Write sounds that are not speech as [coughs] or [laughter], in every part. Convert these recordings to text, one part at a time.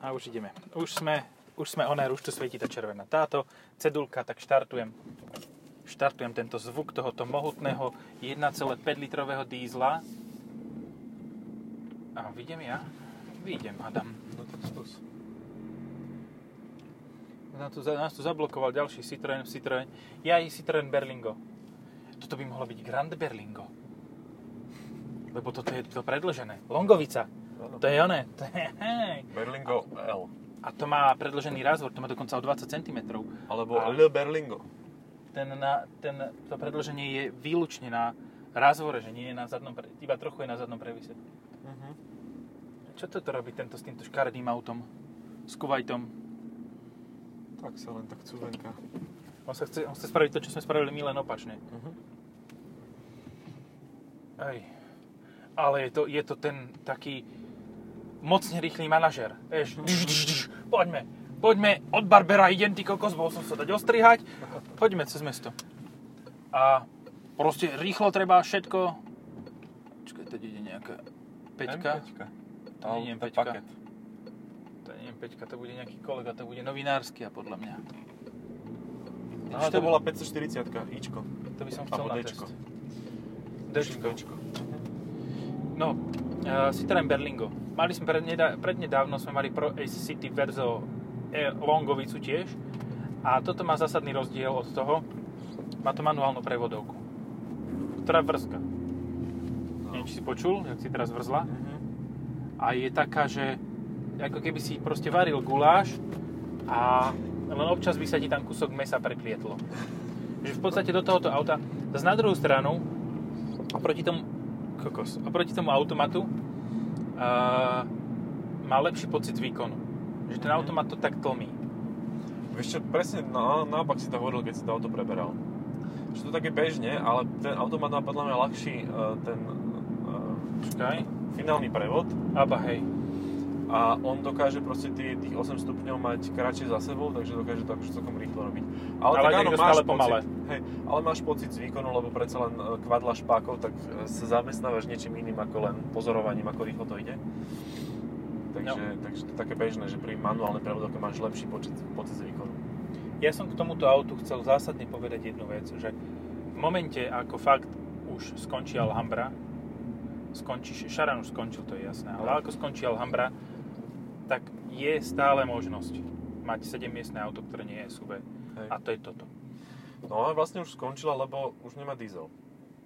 A už ideme. Už sme, už sme oné, už tu svieti tá červená. Táto cedulka, tak štartujem. Štartujem tento zvuk tohoto mohutného 1,5 litrového dízla. A vidím ja? Vidím, Adam. No tak skús. Nás tu, nás tu zablokoval ďalší Citroen, Citroen. Ja i Citroen Berlingo. Toto by mohlo byť Grand Berlingo. Lebo toto je to predlžené. Longovica. To je oné. To je. Berlingo L. A to má predlžený razvor, to má dokonca o 20 cm. Alebo A- L Berlingo. Ten, na, ten, to predlženie je výlučne na razvore, že nie je na zadnom, pre- iba trochu je na zadnom previse. Mhm. Čo toto robí tento s týmto škaredým autom? S Kuwaitom? Tak sa len tak cuvenka. On, sa chce, on chce spraviť to, čo sme spravili my len opačne. Mhm. Ej. Ale je to, je to ten taký mocne rýchly manažer. Vieš, dž, dž, dž, poďme, poďme, od Barbera idem, ty kokos, bol som sa dať ostrihať, poďme cez mesto. A proste rýchlo treba všetko... Čakaj, teď ide nejaká peťka. M5. To nie je to M5. paket. To nie je peťka, to bude nejaký kolega, to bude novinársky a podľa mňa. Aha, to bola 540 Ičko. To by som chcel na Dčko. test. Dčko. Dčko. No, uh, Citroen Berlingo. Mali sme prednedá, prednedávno sme mali Pro Ace City Verzo e, Longovicu tiež. A toto má zásadný rozdiel od toho. Má to manuálnu prevodovku. Ktorá vrzga. Neviem, či si počul, jak si teraz vrzla. Mhm. A je taká, že ako keby si proste varil guláš a len občas by sa ti tam kúsok mesa preklietlo. Že v podstate do tohoto auta, zase na druhú stranu, oproti tomu, kokos, oproti tomu automatu, uh, má lepší pocit výkonu. Že ten automat to tak tlmí. Vieš čo, presne na, naopak si to hovoril, keď si to auto preberal. Že to také bežne, ale ten automat má podľa mňa ľahší uh, ten uh, Počkaj. finálny prevod Aba hej. A on dokáže proste tých, tých 8 stupňov mať kratšie za sebou, takže dokáže to akože celkom rýchlo robiť. Ale, Ale tak áno, máš stále pomalé. pocit, hej, ale máš pocit z výkonu, lebo predsa len e, kvadla špákov, tak e, sa zamestnávaš niečím iným ako len pozorovaním, ako rýchlo to ide. Takže, No. takže to je také bežné, že pri manuálnej prevodovke máš lepší pocit, pocit z výkonu. Ja som k tomuto autu chcel zásadne povedať jednu vec, že v momente, ako fakt už skončí Alhambra, skončí, Šaran už skončil, to je jasné, ale ako skončí Alhambra, tak je stále možnosť mať 7-miestne auto, ktoré nie je SUV. Hej. A to je toto. No a vlastne už skončila, lebo už nemá diesel.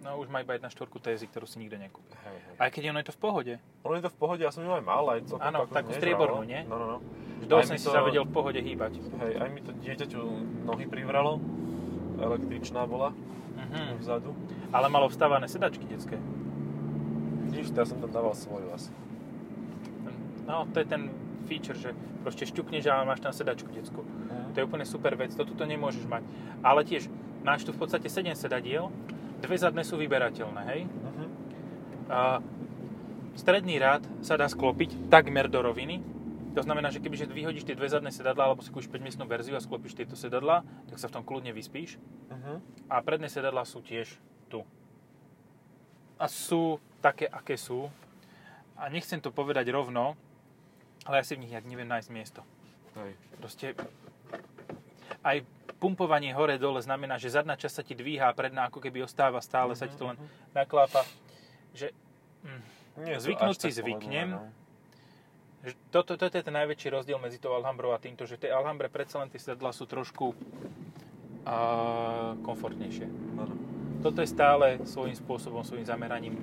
No už má iba 1.4 TSI, ktorú si nikto nekúpi. Hej, hej. Aj keď ono je to v pohode. Ono je to v pohode, ja som ju aj mal, aj celkom Áno, takú striebornú, nie? No, no, no. 8 mi si sa vedel v pohode hýbať. Hej, aj mi to dieťaťu nohy privralo. Električná bola Mhm. vzadu. Ale malo vstávané sedačky detské. Vidíš, ja som tam dával svoju asi. No, to je ten feature, že proste šťukneš a máš tam sedačku detskú. To je úplne super vec, to tuto nemôžeš mať. Ale tiež, máš tu v podstate 7 sedadiel, dve zadné sú vyberateľné, hej? Mhm. A stredný rád sa dá sklopiť takmer do roviny. To znamená, že kebyže vyhodíš tie dve zadné sedadlá, alebo si kúpiš 5 miestnú verziu a sklopíš tieto sedadlá, tak sa v tom kľudne vyspíš. Mhm. A predné sedadlá sú tiež tu. A sú také, aké sú. A nechcem to povedať rovno, ale ja si v nich jak neviem nájsť miesto. Hej. Proste aj pumpovanie hore-dole znamená, že zadná časť sa ti dvíha a predná ako keby ostáva stále, sa ti to len naklápa. Že, mm, Nie to Zvyknúť si zvyknem. pohodlné, no. toto, toto je ten najväčší rozdiel medzi tou Alhambrou a týmto, že tie Alhambre predsa len tie sedadlá sú trošku a, komfortnejšie. Áno. Toto je stále svojím spôsobom, svojím zameraním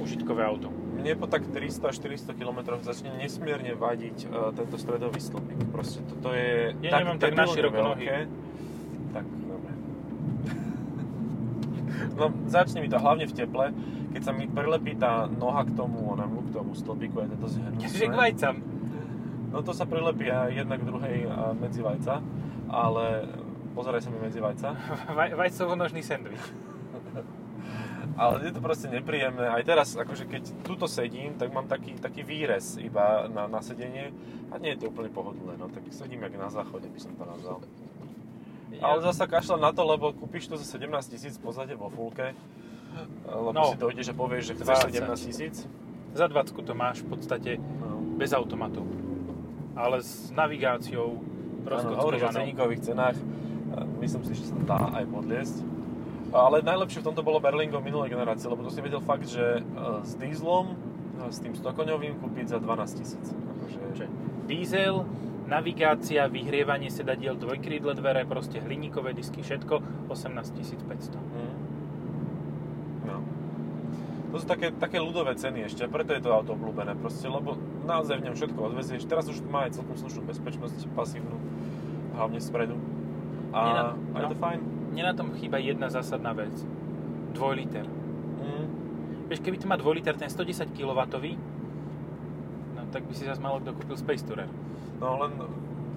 užitkové auto. Mne po tak 300-400 km začne nesmierne vadiť uh, tento stredový stĺpik. Proste toto je Ja nemám tak debilne naširoko veľké. Tak, dobre. [laughs] No, začne mi to hlavne v teple, keď sa mi prilepí tá noha k tomu, onemu, k tomu stĺpiku, je to zhnusné. Že k vajcam. No to sa prilepí jedna k druhej a medzi vajca, ale pozeraj sa mi medzi vajca. [laughs] Vaj, vajcovo-nožný sendvič. Ale je to proste nepríjemné. Aj teraz, akože keď tuto sedím, tak mám taký, taký výrez iba na, na sedenie a nie je to úplne pohodlné. No tak sedím jak na záchode, by som to nazval. Ale zasa kašľam na to, lebo kúpiš to za 17 tisíc v podstate vo fulke. Lebo No. si dojdeš a povieš, že chceš 20. 17 tisíc. Za 20 to máš v podstate No. bez automatu. ale s navigáciou Áno, hovoríš o rozkockovanou. ceníkových cenách. Myslím si, že sa dá aj podliesť. Ale najlepšie v tomto bolo Berlingo minulej generácie, lebo to si vedel fakt, že e, s dízlom, e, s tým 100 koňovým kúpiť za 12 tisíc. Akože, diesel, navigácia, vyhrievanie sedadiel, dvojkrídle dvere, proste hliníkové disky, všetko 18 500. Mm. No. To sú také, také ľudové ceny ešte, preto je to auto obľúbené proste, lebo naozaj v ňom všetko odvezieš. Teraz už má aj celkom slušnú bezpečnosť, pasívnu, hlavne spredu. A, Nie na- a je no. to fajn. Mne na tom chýba jedna zásadná vec. Dvojliter. Mm. Vieš, keby to má 2 liter, ten 110 kW, no tak by si zase malo kto kúpil Space Tourer. No len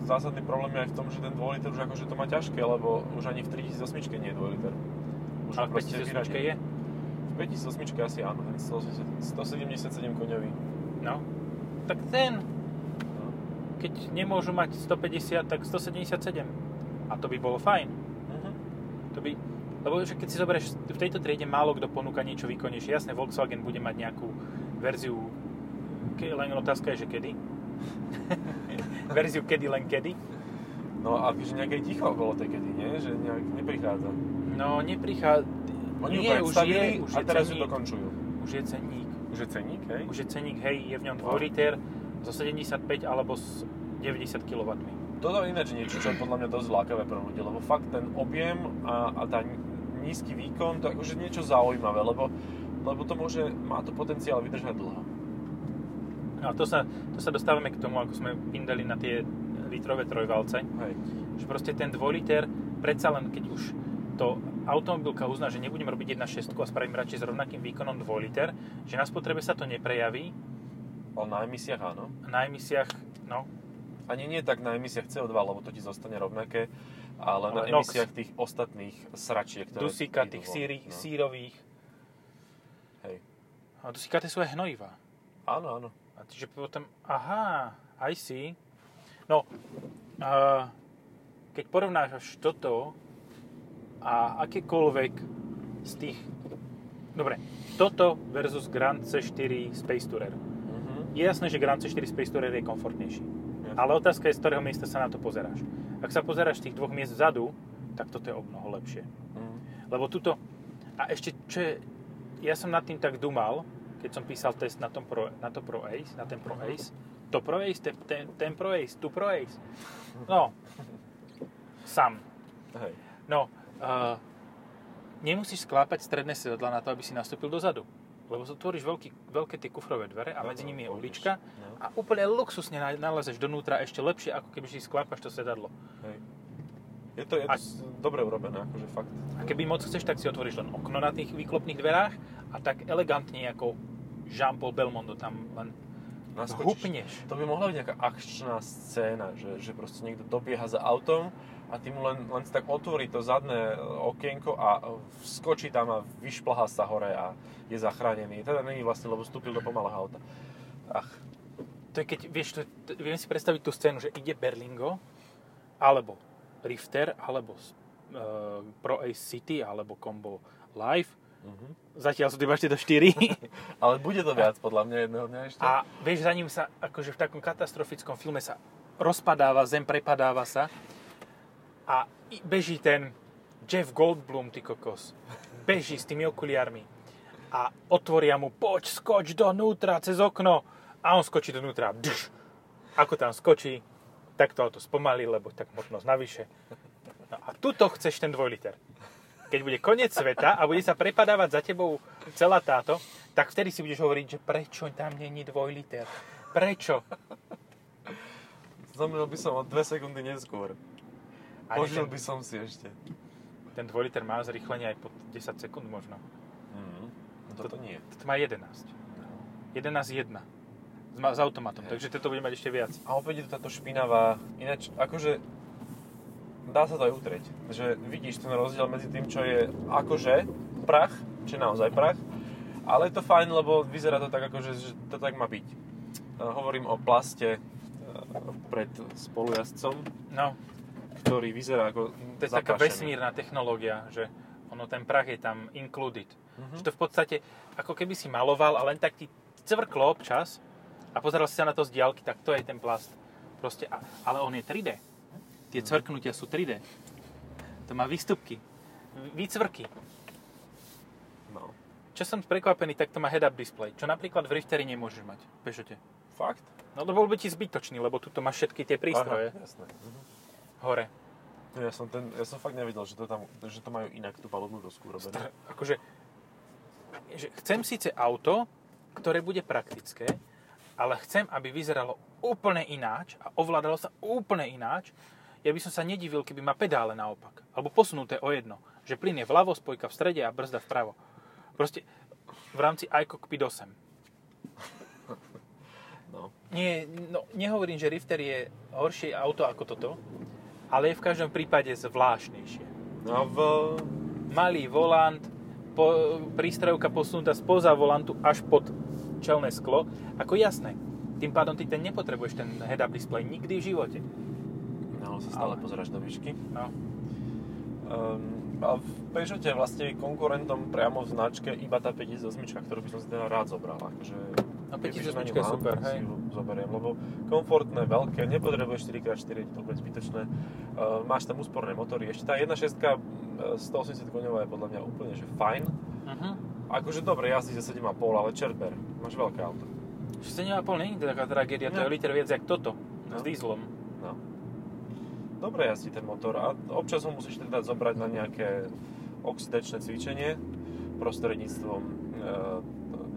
zásadný problém je aj v tom, že ten 2 liter už akože to má ťažké, lebo už ani v 3008 nie je 2 liter. Už Ale v proste 5008 vyradí. je? V 5008 asi áno, ten 180 177 koňový. No. Tak ten, No. keď nemôžu mať 150, tak 177. A to by bolo fajn. To by, lebo že keď si zoberieš, v tejto triede málo kto ponúka niečo výkonnejšie. Jasné, Volkswagen bude mať nejakú verziu, ke, len otázka je, že kedy. [laughs] verziu kedy, len kedy. No a že nejaké ticho okolo tej kedy, nie? Že nejak neprichádza. No, neprichádza... Oni ju Nie, už je, už a je teraz ju ceník. dokončujú. Už je ceník. Už je ceník, hej? Už je ceník, hej, je v ňom No. 2 liter zo 75 alebo s 90 kW. Toto je ináč niečo, čo je podľa mňa dosť lákavé pre ľudí, lebo fakt ten objem a, a tá nízky výkon, to je akože niečo zaujímavé, lebo, lebo to môže, má to potenciál vydržať dlho. No to sa, to sa dostávame k tomu, ako sme pindali na tie litrové trojvalce, Hej. že proste ten 2 liter, predsa len keď už to automobilka uzná, že nebudem robiť 1.6 a spravím radšej s rovnakým výkonom 2 liter, že na spotrebe sa to neprejaví, Ale na emisiách áno. na emisiách, no, Ani nie tak na emisiách CO2, lebo to ti zostane rovnaké, ale, Ale na NOx. emisiách tých ostatných sračiek, ktoré dusíka, tých síry, no. sírových, Hej. a dusíka tie sú aj hnojivá. Áno, áno. A čiže potom, aha, I see. No, a keď porovnáš toto a akékoľvek z tých... Dobre, toto versus Grand C4 Space Tourer. Mhm. Je jasné, že Grand C4 Space Tourer je komfortnejší. Ale otázka je, z ktorého miesta sa na to pozeráš. Ak sa pozeráš z tých dvoch miest vzadu, tak toto je o mnoho lepšie. Mhm. Lebo tuto... A ešte, čo je... Ja som nad tým tak dumal, keď som písal test na, tom Pro, na to Pro Ace, na ten Pro Ace. To Pro Ace, ten, ten, ten Pro Ace, tu Pro Ace. No, sam. Hej. No, uh, nemusíš sklápať stredné sedadla na to, aby si nastúpil dozadu. Lebo otvoríš veľký, veľké tie kufrové dvere a No, medzi nimi je ulička No. a úplne luxusne na- nalezeš donútra ešte lepšie, ako keby si sklápaš to sedadlo. Hej. Je to, je to A- dobre urobené, akože fakt. A keby moc chceš, tak si otvoríš len okno na tých výklopných dverách a tak elegantne ako Jean-Paul Belmondo tam len Naskočíš. hupneš. To by mohla byť nejaká akčná scéna, že, že proste niekto dobieha za autom a ty mu len, len tak otvorí to zadné e, okienko a e, vskočí tam a vyšplhá sa hore a je zachránený. Teda není vlastne, lebo vstúpil do pomalého auta. Ach, To je keď, vieš, to, to, viem si predstaviť tú scénu, že ide Berlingo, alebo Rifter, alebo uh, Pro Ace City, alebo Combo Live. Mhm. Zatiaľ sú to iba ešte do 4. [laughs] Ale bude to viac podľa mňa jedného dňa ešte. A vieš, za ním sa, akože v takom katastrofickom filme sa rozpadáva, zem prepadáva sa a beží ten Jeff Goldblum, ty kokos. Beží s tými okuliarmi a otvoria mu, poď, skoč donútra cez okno. A on skočí donútra. Dž. Ako tam skočí, tak to auto spomalí, lebo tak možnosť navyše. No a tuto chceš ten dvojliter. Keď bude koniec sveta a bude sa prepadávať za tebou celá táto, tak vtedy si budeš hovoriť, že prečo tam není dvojliter. Prečo? Zomrel by som o 2 sekundy neskôr. A Požil ten, by som si ešte. ten dvojliter má zrýchlenie aj pod 10 sekúnd možno. Mhm. No toto nie. Toto má 11. 11.1. S, ma- s automatom, Hej. takže toto bude mať ešte viac. A opäť je to táto špinavá, ináč akože dá sa to aj utrieť. Že vidíš ten rozdiel medzi tým, čo je akože prach, čo je naozaj prach, ale je to fajn, lebo vyzerá to tak akože, že to tak má byť. Uh, hovorím o plaste uh, pred spolujazdcom, No, ktorý vyzerá ako to je taká vesmírna technológia, že ono ten prach je tam included. Mhm. Že to v podstate, ako keby si maloval a len tak ti cvrklo občas a pozeral si sa na to z diaľky, tak to je ten plast. Proste, ale on je 3D. Tie cvrknutia sú 3D. To má výstupky. Výcvrky. No. Čo som prekvapený, tak to má head-up display, čo napríklad v Rifteri nemôžeš mať. Peugeote. Fakt? No to bol by ti zbytočný, lebo tu máš všetky tie prístroje Aha, jasné. Mhm. hore. Ja som, ten, ja som fakt nevedel, že to, tam, že to majú inak tú palubnú dosku urobenú. Str- akože, že chcem síce auto, ktoré bude praktické, ale chcem, aby vyzeralo úplne ináč a ovládalo sa úplne ináč. Ja by som sa nedivil, keby má pedále naopak. Alebo posunuté o jedno. Že plyn je vľavo, spojka v strede a brzda vpravo. Proste v rámci iCockpit 8. [laughs] No. Nie, no, nehovorím, že Rifter je horšie auto ako toto, ale je v každom prípade zvláštnejšie. No v... malý volant, po, prístrojovka posunutá spoza volantu až pod čelné sklo. Ako jasné, tým pádom ty ten nepotrebuješ ten head-up display nikdy v živote. No, sa stále Ale- pozeráš do výšky. No. Um, a v Peugeote vlastne konkurentom priamo v značke iba tá 58, ktorú by som si teda rád zobral. Akože, No, kebyže 58 na ňu je super, tak si hej. ju zoberiem, lebo komfortné, veľké, nepotrebuješ 4x4, je to úplne zbytočné. Uh, máš tam úsporné motory. Ešte tá 1.6 uh, 180 koňová je podľa mňa úplne že fajn. Uh-huh. Akože dobre jazdí za 7,5, ale čerber, máš veľké auto. 7,5 nie je taká tragédia, to je liter viac jak toto. No. S dízlom. No. Dobre jazdí ten motor a občas ho musíš teda zobrať na nejaké oxidačné cvičenie prostredníctvom e,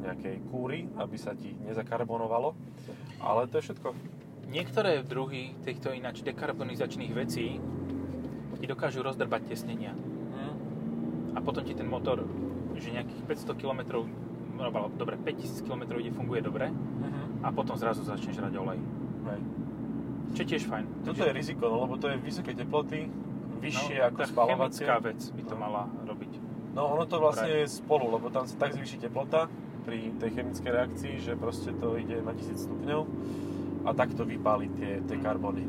nejakej kúry, aby sa ti nezakarbonovalo. Ale to je všetko. Niektoré druhy týchto ináč dekarbonizačných vecí ti dokážu rozdrbať tesnenia. Mm. A potom ti ten motor, že nejakých 500 km, no, dobre, 5000 km ide, funguje dobre Mhm. a potom zrazu začne žrať olej. Hej. Čo je tiež fajn. Toto je riziko, no, lebo to je vysoké teploty, vyššie ako tá spalovacie. chemická vec by to No. mala robiť. No ono to vlastne je spolu, lebo tam sa tak zvýši teplota pri tej chemickej reakcii, že proste to ide na 1000 stupňov a tak to vypáli tie, tie karbony.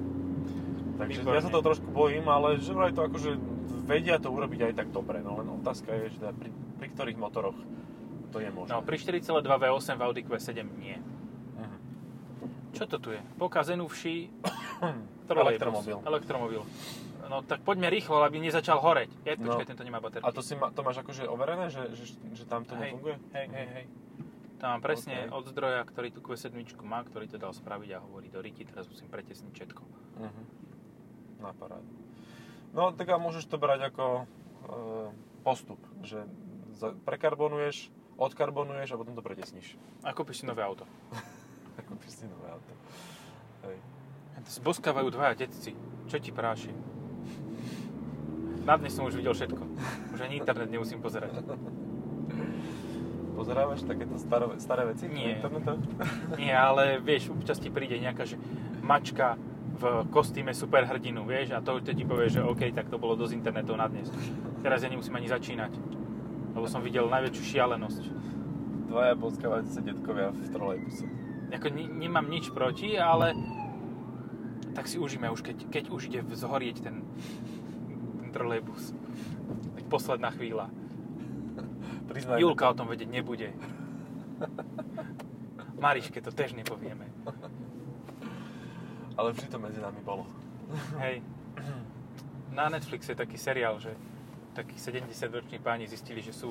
Takže ja sa toho trošku bojím, ale že vraj to akože vedia to urobiť aj tak dobre, no len otázka je, že teda pri, pri ktorých motoroch to je možné. No, pri 4,2 V8 v Audi Q7 nie. Čo to tu je? Pokazenúvší [coughs] Elektromobil. Elektromobil. No tak poďme rýchlo, aby nezačal horeť. Je, No. počkaj, tento nemá baterky. A to, si ma, to máš akože overené, že, že, že tam to hej, nefunguje? hej, hej, hej. Tam mám presne Ok. od zdroja, ktorý tú Q7 má, ktorý to dal spraviť a hovorí do riti, teraz musím pretesniť všetko. Mhm. Na parádu. No, tak a môžeš to brať ako e, postup, že za, prekarbonuješ, odkarbonuješ a potom to pretesníš. A kúpiš si nové auto. [laughs] Ako si nové auto. Hej. Zboskávajú dvaja detci. Čo ti práši? Na dnes som už videl všetko. Už ani internet nemusím pozerať. Pozerávaš takéto staré, staré veci Nie. na internete? [laughs] Nie, ale vieš, občas ti príde nejaká že mačka v kostýme superhrdinu, vieš, a to, to ti povie, že OK, tak to bolo dosť internetov na dnes. Teraz ja nemusím ani začínať, lebo som videl najväčšiu šialenosť. Dvaja poskávajúce detkovia v trolejbuse. Ako ne, nemám nič proti, ale tak si užíme už, keď, keď už ide zhorieť ten, ten trolejbus. Tak posledná chvíľa. Priznaj Julka o tom vedieť nebude. Mariške to tež nepovieme. Ale vždy to medzi nami bolo. Hej. Na Netflixe je taký seriál, že takí 70-roční páni zistili, že sú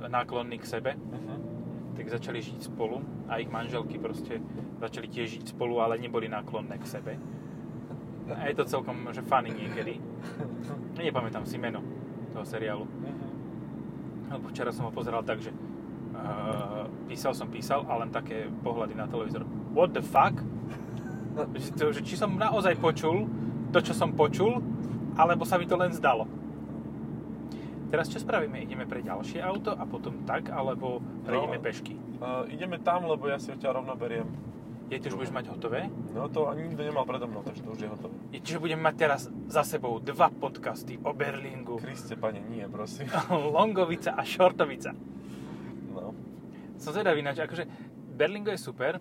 náklonní k sebe, Uh-huh. Tak začali žiť spolu a ich manželky proste začali tiež žiť spolu, ale neboli náklonné k sebe. A je to celkom že funny niekedy. Nepamätám si meno toho seriálu. Lebo včera som ho pozeral tak, že uh, písal som písal a len také pohľady na televízor. What the fuck? Že, či som naozaj počul to, čo som počul, alebo sa mi to len zdalo. Teraz čo spravíme? Ideme pre ďalšie auto a potom tak, alebo prejdeme No. pešky? Uh, ideme tam, lebo ja si odtiaľ rovno beriem. Je to už budeš mať hotové? No to ani nikto nemal predo mnou, takže to už je hotové. Je, čiže budeme mať teraz za sebou dva podcasty o Berlingu. Kriste, pane, nie, prosím. [laughs] Longovica a Šortovica. No. Som zvedavý, ináč, akože Berlingo je super,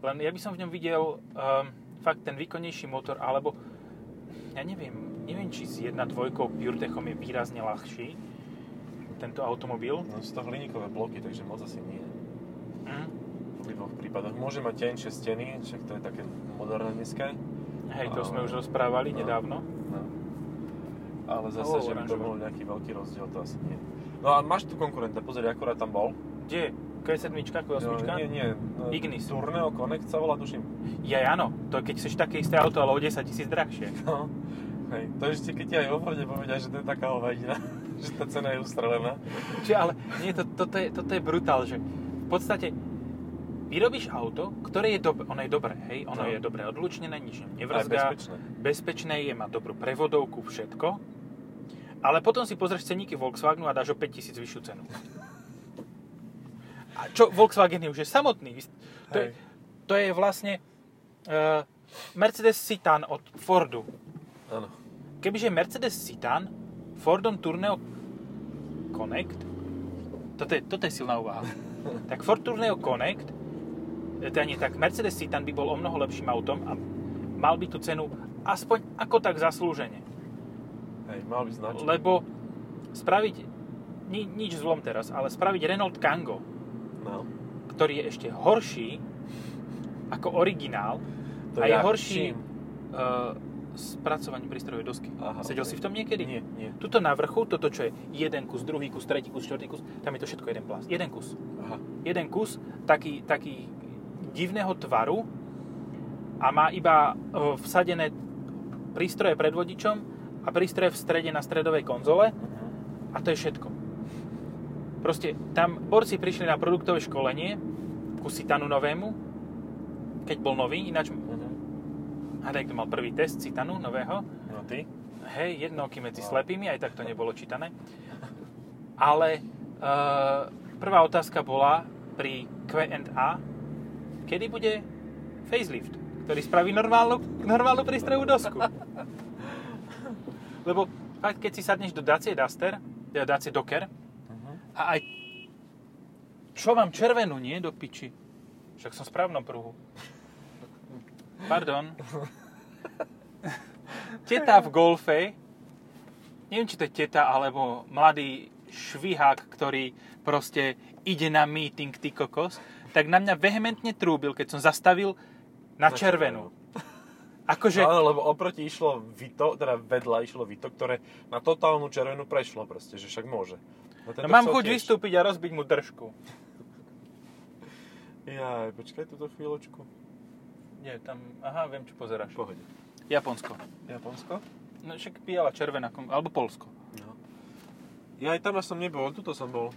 len ja by som v ňom videl um, fakt ten výkonnejší motor, alebo ja neviem, neviem, či s 1.2 PureTechom je výrazne ľahší tento automobil. No sú to hliníkové bloky, takže moc asi nie. Mm. V obidvoch prípadoch. Môže mať tenšie steny, však to je také moderné dneska. Hej, to Ale- sme už rozprávali No. nedávno. No. Ale zase, Oh, že by to bol nejaký veľký rozdiel, to asi nie. No a máš tu konkurenta, pozri, akurát tam bol. Kde? Q7, Q8? No, nie, nie. No, Ignis. Tourneo Connect sa volá, tuším. Ja áno, to keď chceš také isté auto, ale o 10 tisíc drahšie. No. Hej, to ešte keď ti aj vo Forde povedia, že to je taká hovadina, [laughs] že tá cena je ustrelená. Čiže, ale nie, to, toto, je, toto je brutál, že v podstate vyrobíš auto, ktoré je dobré, ono je dobré, hej, ono No. je dobre odlučnené, nič nevrzgá, bezpečné. bezpečné je, má dobrú prevodovku, všetko, ale potom si pozrieš ceníky Volkswagenu a dáš o 5000 vyššiu cenu. A čo Volkswagen je už je samotný. To je, to je vlastne uh, Mercedes Citan od Fordu. Áno. Kebyže Mercedes Citan Fordom Tourneo Connect, toto je, toto je silná úvaha, tak Ford Tourneo Connect, e, teda nie, tak Mercedes Citan by bol o mnoho lepším autom a mal by tú cenu aspoň ako tak zaslúžene. Hej, mal by značku. Lebo spraviť, ni, nič zlom teraz, ale spraviť Renault Kangoo, No. ktorý je ešte horší ako originál To a je horší čím? uh, spracovaním prístrojovej dosky. Aha, Sedel ok. si v tom niekedy? Nie, nie. Tuto na vrchu, toto čo je jeden kus, druhý kus, tretí kus, štvrtý kus, tam je to všetko jeden plast. Jeden kus. Aha. Jeden kus, taký, taký divného tvaru a má iba e, vsadené prístroje pred vodičom a prístroje v strede na stredovej konzole a to je všetko. Proste tam borci prišli na produktové školenie ku Citanu novému, keď bol nový, ináč Hadej, kto mal prvý test Citanu nového, No ty? Hej, jednoky medzi Wow. slepými, aj tak to nebolo čítané. Ale e, prvá otázka bola pri Q&A, kedy bude facelift, ktorý spraví normálnu, normálnu prístrojovú dosku. Lebo fakt, keď si sadneš do Dacia Duster, teda Dacia Docker, Mhm. a aj čo mám červenú, nie? Do piči. Však som v správnom pruhu. Pardon. [laughs] Teta v golfe, neviem, či to je teta, alebo mladý švihák, ktorý proste ide na meeting, ty kokos, tak na mňa vehementne trúbil, keď som zastavil na, Na červenú. Akože, Áno, lebo oproti išlo Vito, teda vedľa išlo Vito, ktoré na totálnu červenú prešlo proste, že však môže. no No, mám chuť tiež. vystúpiť a rozbiť mu držku. Jaj, počkaj túto chvíľočku. Nie, tam, aha, viem, čo pozeráš. Pohode. Japonsko. Japonsko? No však biela, červená, alebo Polsko. No. Ja aj tam až som nebol, tuto som bol.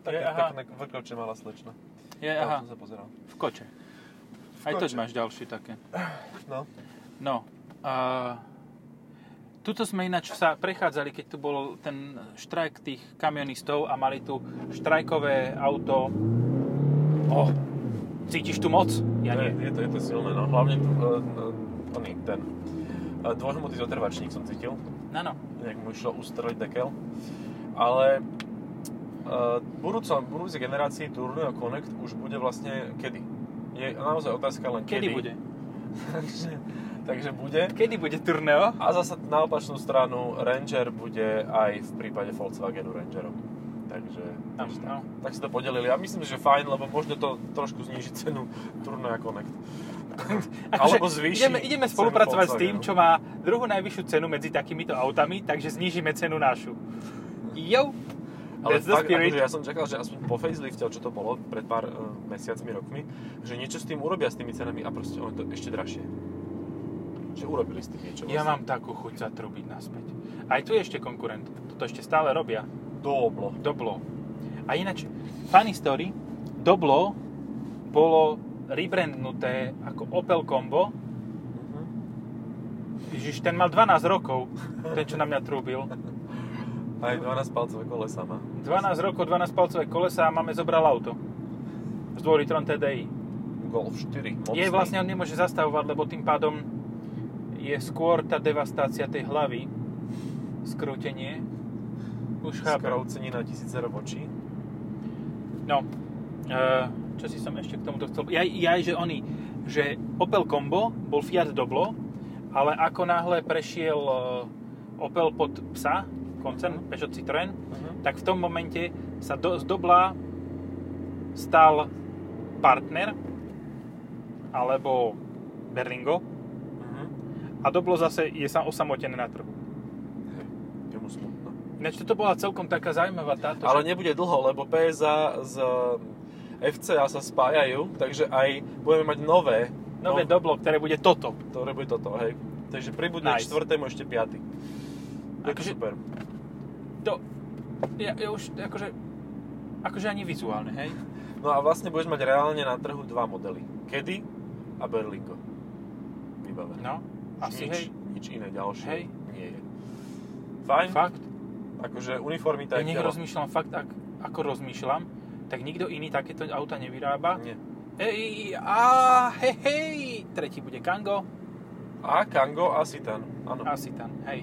Také Je, aha. pekné vrkoče mala slečna. Je, Tam aha, som sa pozeral. v koče. V Aj to koče. máš ďalšie také. No. No, a tuto sme ináč sa prechádzali, keď tu bol ten štrajk tých kamionistov a mali tu štrajkové auto. Oh, cítiš tu moc? Ja je, nie. je, to, je to silné, no. Hlavne tu, uh, uh, oný, ten uh, dvojhmotný zotrvačník som cítil. No, no. nejak mu išlo ustreliť dekel. Ale uh, budúcom, budúcej generácii Tourneo Connect už bude vlastne kedy? Je naozaj otázka len Kedy kedy. bude? [laughs] takže, takže bude. Kedy bude turneo? A zase na opačnú stranu Ranger bude aj v prípade Volkswagenu Rangerov. Takže, no. tak, tak si to podelili. A myslím, že fajn, lebo možno to trošku zníži cenu Tourneo Connect. Alebo zvýši Ideme, ideme spolupracovať s tým, Volkswagenu. čo má druhú najvyššiu cenu medzi takýmito autami, takže znížime cenu našu. Jo! Ale That's fakt, akože ja som čakal, že aspoň po facelifte, čo to bolo pred pár uh, mesiacmi, rokmi, že niečo s tým urobia s tými cenami a proste ono je to ešte drahšie. Že urobili s tým niečo. Ja vlastne. mám takú chuť zatrubiť naspäť. Aj tu je ešte konkurent. Toto ešte stále robia. Doblo. Doblo. A ináč, funny story, Doblo bolo rebrandnuté ako Opel Combo. Mhm. Ježiš, ten mal 12 rokov, ten, čo na mňa trúbil. [laughs] Aj 12 palcové kolesa má. 12 rokov, 12 palcové kolesa a máme zobral auto. S dvojlitrom TDI. Golf 4. Mocný. Je vlastne on nemôže zastavovať, lebo tým pádom je skôr tá devastácia tej hlavy. Skrútenie. Už chápem. Skroucení na tisíce robočí. No, e, čo si som ešte k tomuto chcel... Ja, ja že oni, že Opel Combo bol Fiat Doblo, ale ako náhle prešiel e, Opel pod psa, koncern Peugeot Citroën, Mhm. tak v tom momente sa do, z Dobla stal partner alebo Berlingo. Mhm. A Doblo zase je sa osamotené na trhu. Smutno. Ináč toto bola celkom taká zaujímavá táto. Ale že... nebude dlho, lebo PSA z FCA sa spájajú, takže aj budeme mať nové, Nové Doblo, ktoré bude toto. ktoré bude toto, hej. Takže pribudne Nice. čtvrtému ešte piaty. Akože- super. To, ja, ja už akože, akože ani vizuálne, hej? No a vlastne budeš mať reálne na trhu dva modely. Kedy a Berlingo. Vybavené. No, asi nič, hej. nič iné ďalšie Hej. nie je. Fajn, Fakt? Akože uniformita Ja nech telo. rozmýšľam fakt, ak, ako rozmýšľam, tak nikto iný takéto auta nevyrába. Nie. Ej, a hej, hej, tretí bude Kango, A Kango a Citan. Áno. a Citan, hej.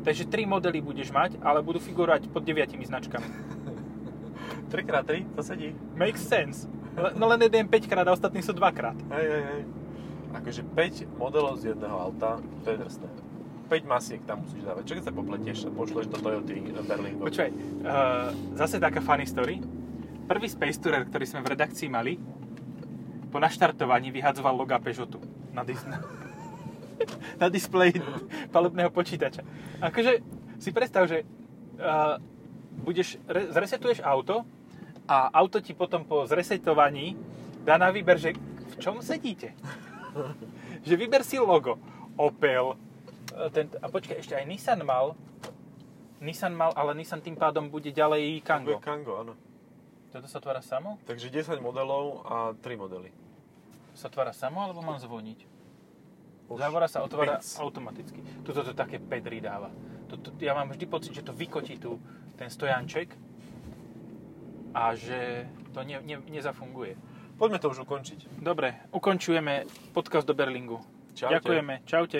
Takže tri modely budeš mať, ale budú figurovať pod deviatimi značkami. [laughs] 3x3, to sedí. Makes sense. No len jeden 5 krát a ostatní sú 2 krát. Hej, hej, hej. Akože 5 modelov z jedného auta, to je drsné. 5 masiek tam musíš dávať. Čo keď sa popletieš a pošleš do Toyota Berlingo? Počúvaj, uh, zase taká funny story. Prvý Space Tourer, ktorý sme v redakcii mali, po naštartovaní vyhadzoval loga Peugeotu na, dis- [laughs] na displeji palubného počítača. Akože si predstav, že uh, budeš, re- zresetuješ auto a auto ti potom po zresetovaní dá na výber, že v čom sedíte. [laughs] že vyber si logo. Opel. E, Ten, a počkaj, ešte aj Nissan mal. Nissan mal, ale Nissan tým pádom bude ďalej Kango. Bude Kango, áno. Toto sa otvára samo? Takže 10 modelov a 3 modely. Sa otvára samo, alebo mám zvoniť? Už Závora sa otvára viac. automaticky. Toto to také pedry dáva. Toto, ja mám vždy pocit, že to vykotí tu ten stojanček a že to ne, ne, nezafunguje. Poďme to už ukončiť. Dobre, ukončujeme podcast do Berlingu. Čaute. Ďakujeme. Čaute.